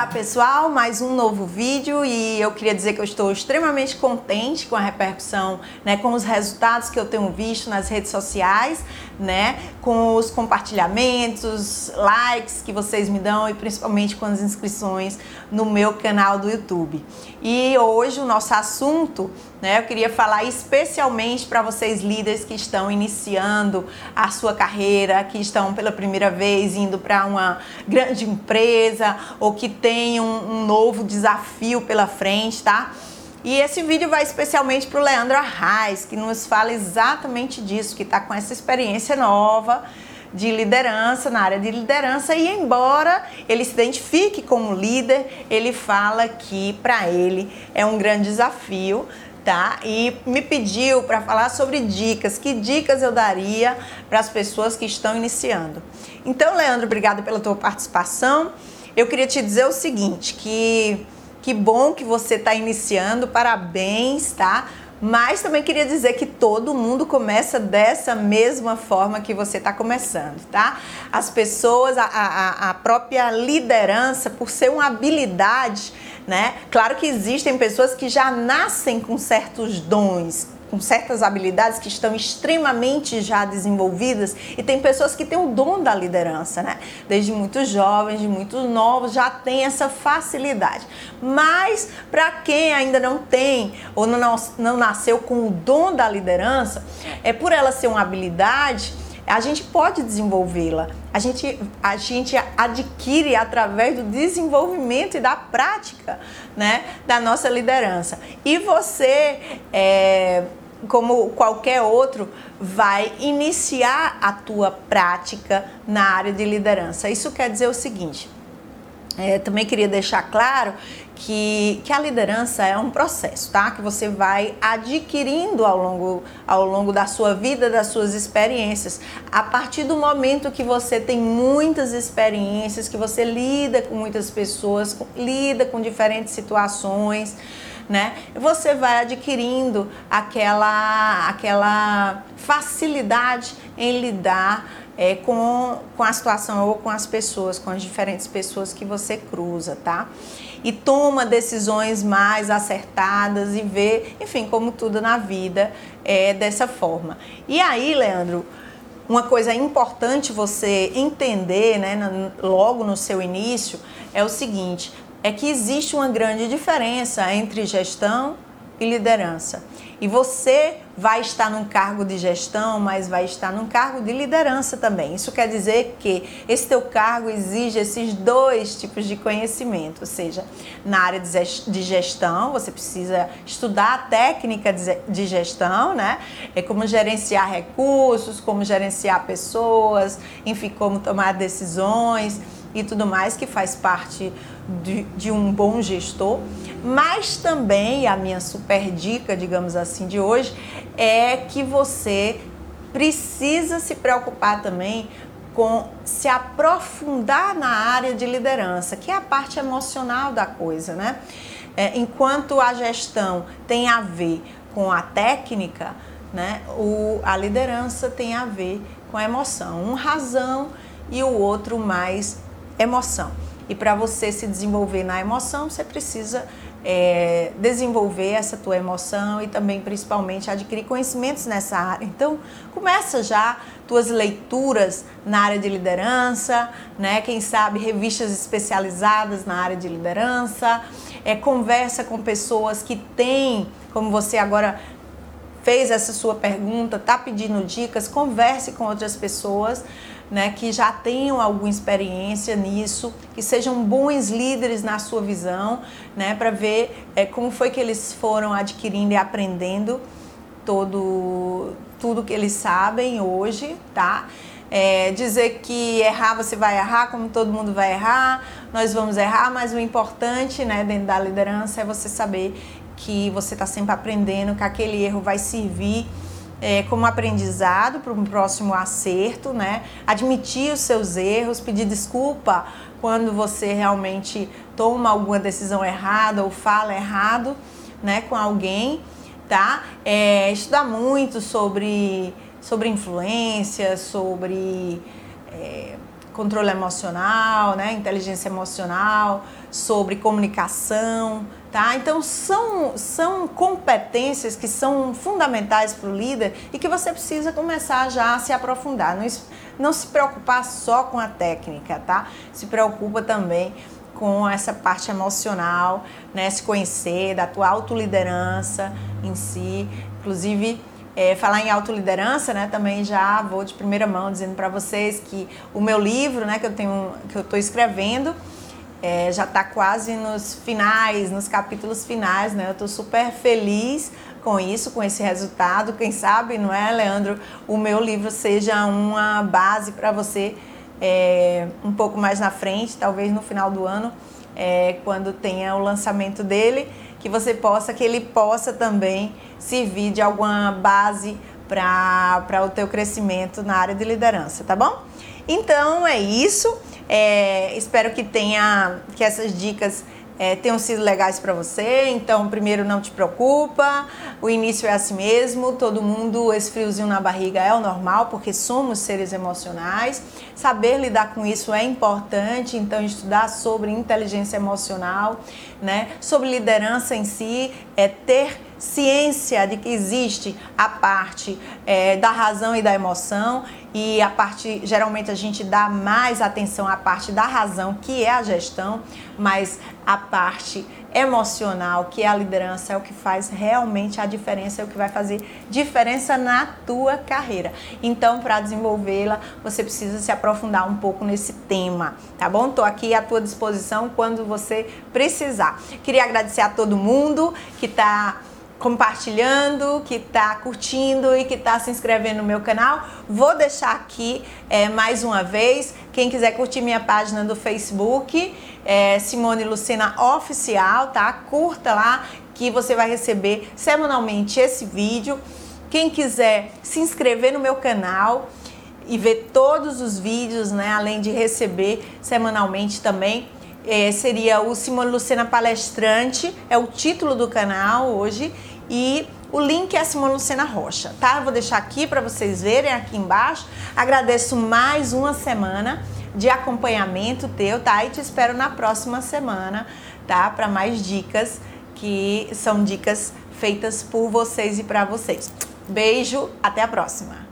Olá pessoal, mais um novo vídeo e eu queria dizer que eu estou extremamente contente com a repercussão, né, com os resultados que eu tenho visto nas redes sociais, né, com os compartilhamentos, likes que vocês me dão e principalmente com as inscrições no meu canal do YouTube. E hoje o nosso assunto, né, eu queria falar especialmente para vocês líderes que estão iniciando a sua carreira, que estão pela primeira vez indo para uma grande empresa ou que tem um, um novo desafio pela frente, tá? E esse vídeo vai especialmente para o Leandro Arraes, que nos fala exatamente disso, que está com essa experiência nova de liderança, na área de liderança, e embora ele se identifique como líder, ele fala que para ele é um grande desafio, tá? E me pediu para falar sobre dicas, que dicas eu daria para as pessoas que estão iniciando. Então, Leandro, obrigado pela tua participação. Eu queria te dizer o seguinte, que que bom que você está iniciando, parabéns, tá? Mas também queria dizer que todo mundo começa dessa mesma forma que você está começando, tá? As pessoas, a, a, a, própria liderança, por ser uma habilidade, né? Claro que existem pessoas que já nascem com certos dons, com certas habilidades que estão extremamente já desenvolvidas e tem pessoas que têm o dom da liderança, né? Desde muito jovens, de muito novos, já tem essa facilidade. Mas para quem ainda não tem ou não, não nasceu com o dom da liderança, é por ela ser uma habilidade, a gente pode desenvolvê-la. A gente, a gente adquire através do desenvolvimento e da prática né, da nossa liderança. E você é, como qualquer outro, vai iniciar a tua prática na área de liderança. Isso quer dizer o seguinte: é, também queria deixar claro que, que a liderança é um processo, tá? Que você vai adquirindo ao longo, ao longo da sua vida, das suas experiências. A partir do momento que você tem muitas experiências, que você lida com muitas pessoas, lida com diferentes situações né? Você vai adquirindo aquela, aquela facilidade em lidar é, com, com a situação ou com as pessoas, com as diferentes pessoas que você cruza, tá? E toma decisões mais acertadas e vê, enfim, como tudo na vida é dessa forma. E aí, Leandro, uma coisa importante você entender, né, logo no seu início, é o seguinte: é que existe uma grande diferença entre gestão e liderança. E você vai estar num cargo de gestão, mas vai estar num cargo de liderança também. Isso quer dizer que esse teu cargo exige esses dois tipos de conhecimento, ou seja, na área de gestão, você precisa estudar a técnica de gestão, né? É como gerenciar recursos, como gerenciar pessoas, enfim, como tomar decisões e tudo mais que faz parte de, de, um bom gestor, mas também a minha super dica, digamos assim, de hoje é que você precisa se preocupar também com se aprofundar na área de liderança, que é a parte emocional da coisa, né? É, enquanto a gestão tem a ver com a técnica, né? O, a liderança tem a ver com a emoção, um razão e o outro mais emoção. E para você se desenvolver na emoção, você precisa é, desenvolver essa tua emoção e também principalmente adquirir conhecimentos nessa área. Então, começa já tuas leituras na área de liderança, né? Quem sabe revistas especializadas na área de liderança, é, conversa com pessoas que têm, como você agora fez essa sua pergunta, tá pedindo dicas, converse com outras pessoas né, que já tenham alguma experiência nisso, que sejam bons líderes na sua visão, né, para ver é, como foi que eles foram adquirindo e aprendendo todo tudo que eles sabem hoje, tá? É, dizer que errar você vai errar, como todo mundo vai errar, nós vamos errar, mas o importante, né, dentro da liderança é você saber que você está sempre aprendendo, que aquele erro vai servir é, como aprendizado para um próximo acerto, né? Admitir os seus erros, pedir desculpa quando você realmente toma alguma decisão errada ou fala errado, né, com alguém, tá? É, estudar muito sobre sobre influência, sobre é, controle emocional, né, inteligência emocional, sobre comunicação, tá? Então são, são competências que são fundamentais para o líder e que você precisa começar já a se aprofundar. Não, não se preocupar só com a técnica, tá? Se preocupa também com essa parte emocional, né? Se conhecer, da tua autoliderança em si. Inclusive, é, falar em autoliderança, né? Também já vou de primeira mão dizendo para vocês que o meu livro, né? Que eu tenho, que eu estou escrevendo, é, já está quase nos finais, nos capítulos finais, né? Eu estou super feliz com isso, com esse resultado. Quem sabe, não é, Leandro? O meu livro seja uma base para você é, um pouco mais na frente, talvez no final do ano, é, quando tenha o lançamento dele, que você possa, que ele possa também servir de alguma base para o teu crescimento na área de liderança, tá bom? Então é isso. É, espero que tenha que essas dicas é, tenham sido legais para você. Então, primeiro, não te preocupa. O início é assim mesmo. Todo mundo, esse friozinho na barriga é o normal, porque somos seres emocionais. Saber lidar com isso é importante. Então, estudar sobre inteligência emocional, né? Sobre liderança em si, é ter ciência de que existe a parte é, da razão e da emoção e a parte geralmente a gente dá mais atenção à parte da razão que é a gestão, mas a parte emocional que é a liderança é o que faz realmente a diferença, é o que vai fazer diferença na tua carreira. Então, para desenvolvê-la, você precisa se aprofundar um pouco nesse tema, tá bom? Tô aqui à tua disposição quando você precisar. Queria agradecer a todo mundo que está compartilhando, que está curtindo e que está se inscrevendo no meu canal. Vou deixar aqui é, mais uma vez. Quem quiser curtir minha página do Facebook, é, Simone Lucena Oficial, tá? Curta lá que você vai receber semanalmente esse vídeo. Quem quiser se inscrever no meu canal e ver todos os vídeos, né? Além de receber semanalmente também é, seria o Simone Lucena Palestrante, é o título do canal hoje, e o link é Simone Lucena Rocha, tá? Vou deixar aqui para vocês verem aqui embaixo. Agradeço mais uma semana de acompanhamento teu, tá? E te espero na próxima semana, tá? Para mais dicas que são dicas feitas por vocês e para vocês. Beijo, até a próxima.